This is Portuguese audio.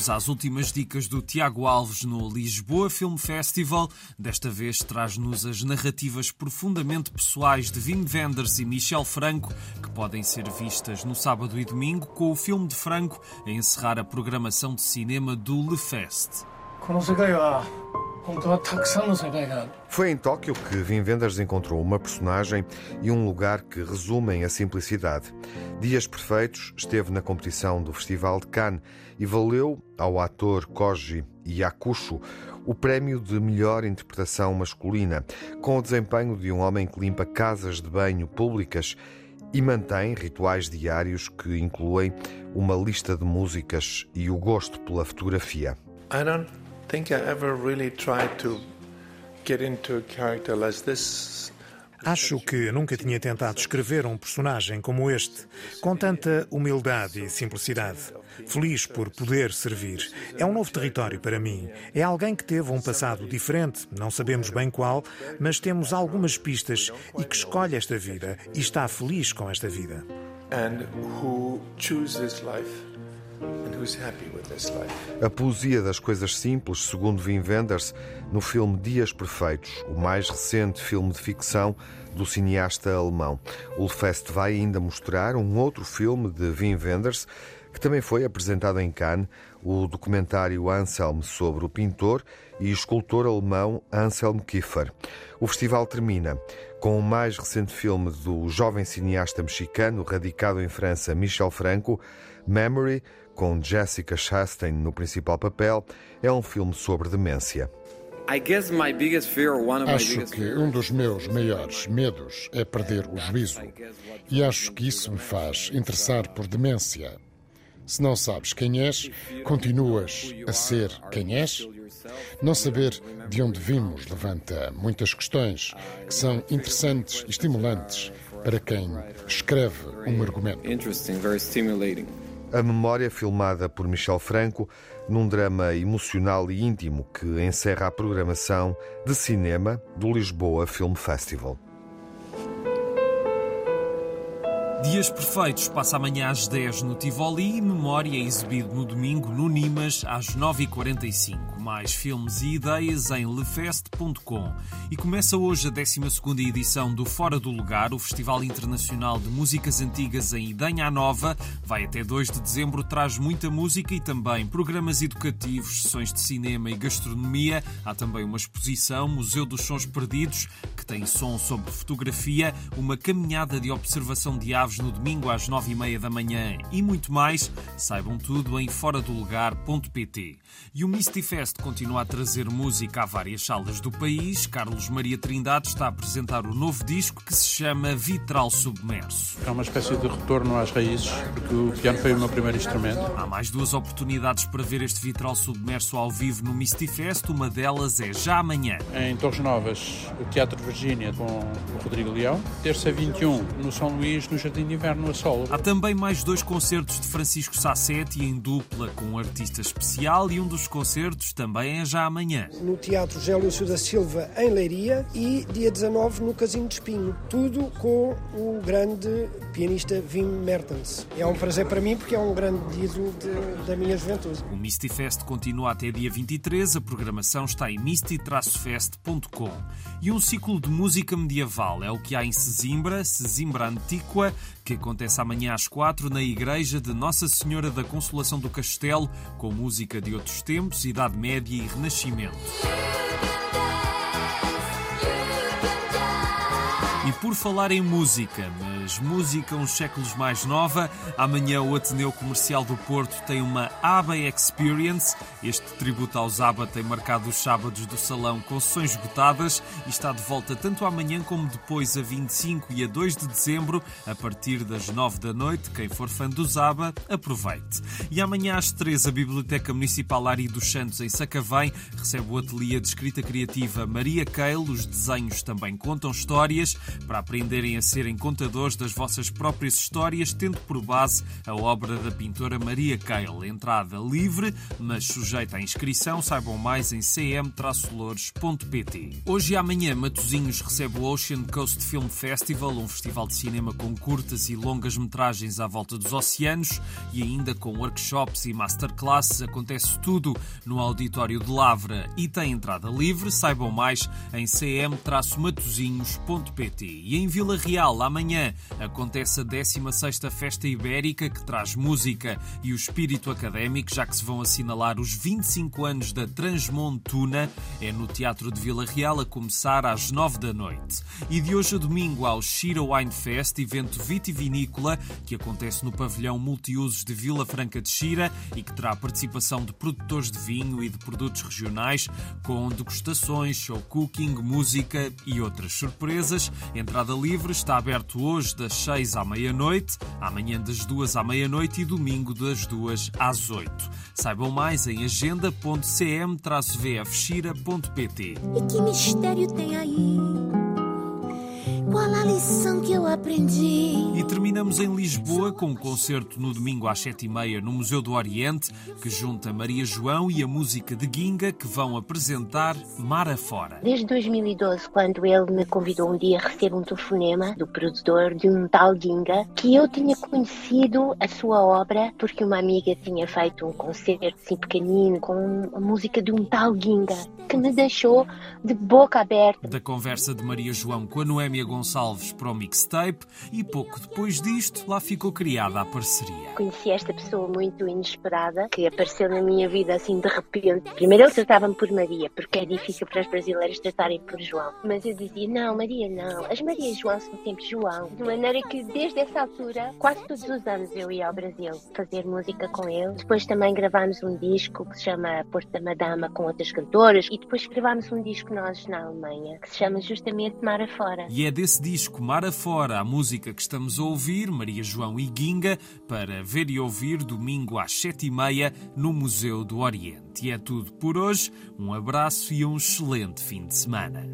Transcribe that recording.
Vamos às últimas dicas do Tiago Alves no Lisboa Film Festival. Desta vez traz-nos as narrativas profundamente pessoais de Wim Wenders e Michel Franco, que podem ser vistas no sábado e domingo, com o filme de Franco a encerrar a programação de cinema do Le Fest. Foi em Tóquio que Wim Wenders encontrou uma personagem e um lugar que resumem a simplicidade. Dias Perfeitos esteve na competição do Festival de Cannes e valeu ao ator Koji Yakusho o prémio de melhor interpretação masculina, com o desempenho de um homem que limpa casas de banho públicas e mantém rituais diários que incluem uma lista de músicas e o gosto pela fotografia. I don't think I ever really tried to get into a character like this. Acho que nunca tinha tentado escrever um personagem como este, com tanta humildade e simplicidade. Feliz por poder servir. É um novo território para mim. É alguém que teve um passado diferente, não sabemos bem qual, mas temos algumas pistas e que escolhe esta vida e está feliz com esta vida. And who chooses life A poesia das coisas simples, segundo Wim Wenders, no filme Dias Perfeitos, o mais recente filme de ficção do cineasta alemão. O Fest vai ainda mostrar um outro filme de Wim Wenders, que também foi apresentado em Cannes, o documentário Anselm sobre o pintor e escultor alemão Anselm Kiefer. O festival termina com o mais recente filme do jovem cineasta mexicano radicado em França, Michel Franco, Memory, com Jessica Chastain no principal papel, é um filme sobre demência. Acho que um dos meus maiores medos é perder o juízo. E acho que isso me faz interessar por demência. Se não sabes quem és, continuas a ser quem és? Não saber de onde vimos levanta muitas questões que são interessantes e estimulantes para quem escreve um argumento. A memória filmada por Michel Franco num drama emocional e íntimo que encerra a programação de cinema do Lisboa Film Festival. Dias Perfeitos passa amanhã às 10 no Tivoli e Memória é exibido no domingo no Nimas às 9h45. Mais filmes e ideias em lefest.com. E começa hoje a 12 edição do Fora do Lugar, o Festival Internacional de Músicas Antigas em Idanha Nova. Vai até 2 de dezembro, traz muita música e também programas educativos, sessões de cinema e gastronomia. Há também uma exposição, Museu dos Sons Perdidos, que tem som sobre fotografia, uma caminhada de observação de aves no domingo às nove e meia da manhã e muito mais. Saibam tudo em foradolugar.pt. E o Misty Fest continua a trazer música a várias salas do país. Carlos Maria Trindade está a apresentar o novo disco que se chama Vitral Submerso. É uma espécie de retorno às raízes, porque o piano foi o meu primeiro instrumento. Há mais duas oportunidades para ver este Vitral Submerso ao vivo no Misty Fest. Uma delas é já amanhã. Em Torres Novas, o Teatro Virgínia com o Rodrigo Leão. Terça 21, no São Luís, no Jardim de Inverno a solo. Há também mais dois concertos de Francisco Sassetti em dupla com um artista especial e um dos concertos também é já amanhã. No Teatro Gélio da Silva, em Leiria, e dia 19 no Casinho de Espinho. Tudo com o grande pianista Wim Mertens. É um prazer para mim porque é um grande ídolo de, da minha juventude. O Misty Fest continua até dia 23. A programação está em misty-fest.com. E um ciclo de música medieval é o que há em Sesimbra, Sesimbra Antiqua, que acontece amanhã às quatro na igreja de Nossa Senhora da Consolação do Castelo, com música de outros tempos, Idade Média e Renascimento. Por falar em música, mas música uns séculos mais nova, amanhã o Ateneu Comercial do Porto tem uma ABBA Experience. Este tributo aos ABBA tem marcado os sábados do salão com sessões esgotadas e está de volta tanto amanhã como depois a 25 e a 2 de dezembro, a partir das 9 da noite. Quem for fã dos ABBA, aproveite. E amanhã às 3 a Biblioteca Municipal Ari dos Santos em Sacavém recebe o ateliê de escrita criativa Maria Keil. Os desenhos também contam histórias. Para aprenderem a serem contadores das vossas próprias histórias, tendo por base a obra da pintora Maria Keil. Entrada livre, mas sujeita à inscrição. Saibam mais em cm-louros.pt. Hoje e amanhã, Matosinhos recebe o Ocean Coast Film Festival, um festival de cinema com curtas e longas metragens à volta dos oceanos e ainda com workshops e masterclasses. Acontece tudo no auditório de Lavra e tem entrada livre. Saibam mais em cm-matosinhos.pt. E em Vila Real, amanhã, acontece a 16ª Festa Ibérica, que traz música e o espírito académico, já que se vão assinalar os 25 anos da Transmontuna. É no Teatro de Vila Real, a começar às 9 da noite. E de hoje a domingo ao Shira Wine Fest, evento vitivinícola, que acontece no pavilhão multiusos de Vila Franca de Xira e que terá participação de produtores de vinho e de produtos regionais, com degustações, show cooking, música e outras surpresas. Entrada livre está aberto hoje das 6 à meia-noite, amanhã das 2 à meia-noite e domingo das 2 às 8. Saibam mais em agenda.cm-vfxira.pt. E que mistério tem aí? A lição que eu aprendi? E terminamos em Lisboa com um concerto no domingo às sete e meia no Museu do Oriente, que junta Maria João e a música de Ginga, que vão apresentar Mar Afora. Desde 2012, quando ele me convidou um dia a receber um telefonema do produtor de um tal Ginga, que eu tinha conhecido a sua obra porque uma amiga tinha feito um concerto assim pequenino com a música de um tal Ginga, que me deixou de boca aberta. Da conversa de Maria João com a Noémia Gonçalves para o mixtape e pouco depois disto lá ficou criada a parceria. Conheci esta pessoa muito inesperada que apareceu na minha vida assim de repente. Primeiro ele tratava-me por Maria, porque é difícil para as brasileiras tratarem por João. Mas eu dizia, não, Maria não. As Marias João são sempre João. De maneira que desde essa altura, quase todos os anos eu ia ao Brasil fazer música com ele. Depois também gravámos um disco que se chama Porto da Madama com outras cantoras e depois gravámos um disco nós na Alemanha que se chama justamente Mar Afora. E é desse disco Mar Afora a música que estamos a ouvir, Maria João e Ginga, para ver e ouvir domingo às sete e meia no Museu do Oriente. E é tudo por hoje. Um abraço e um excelente fim de semana.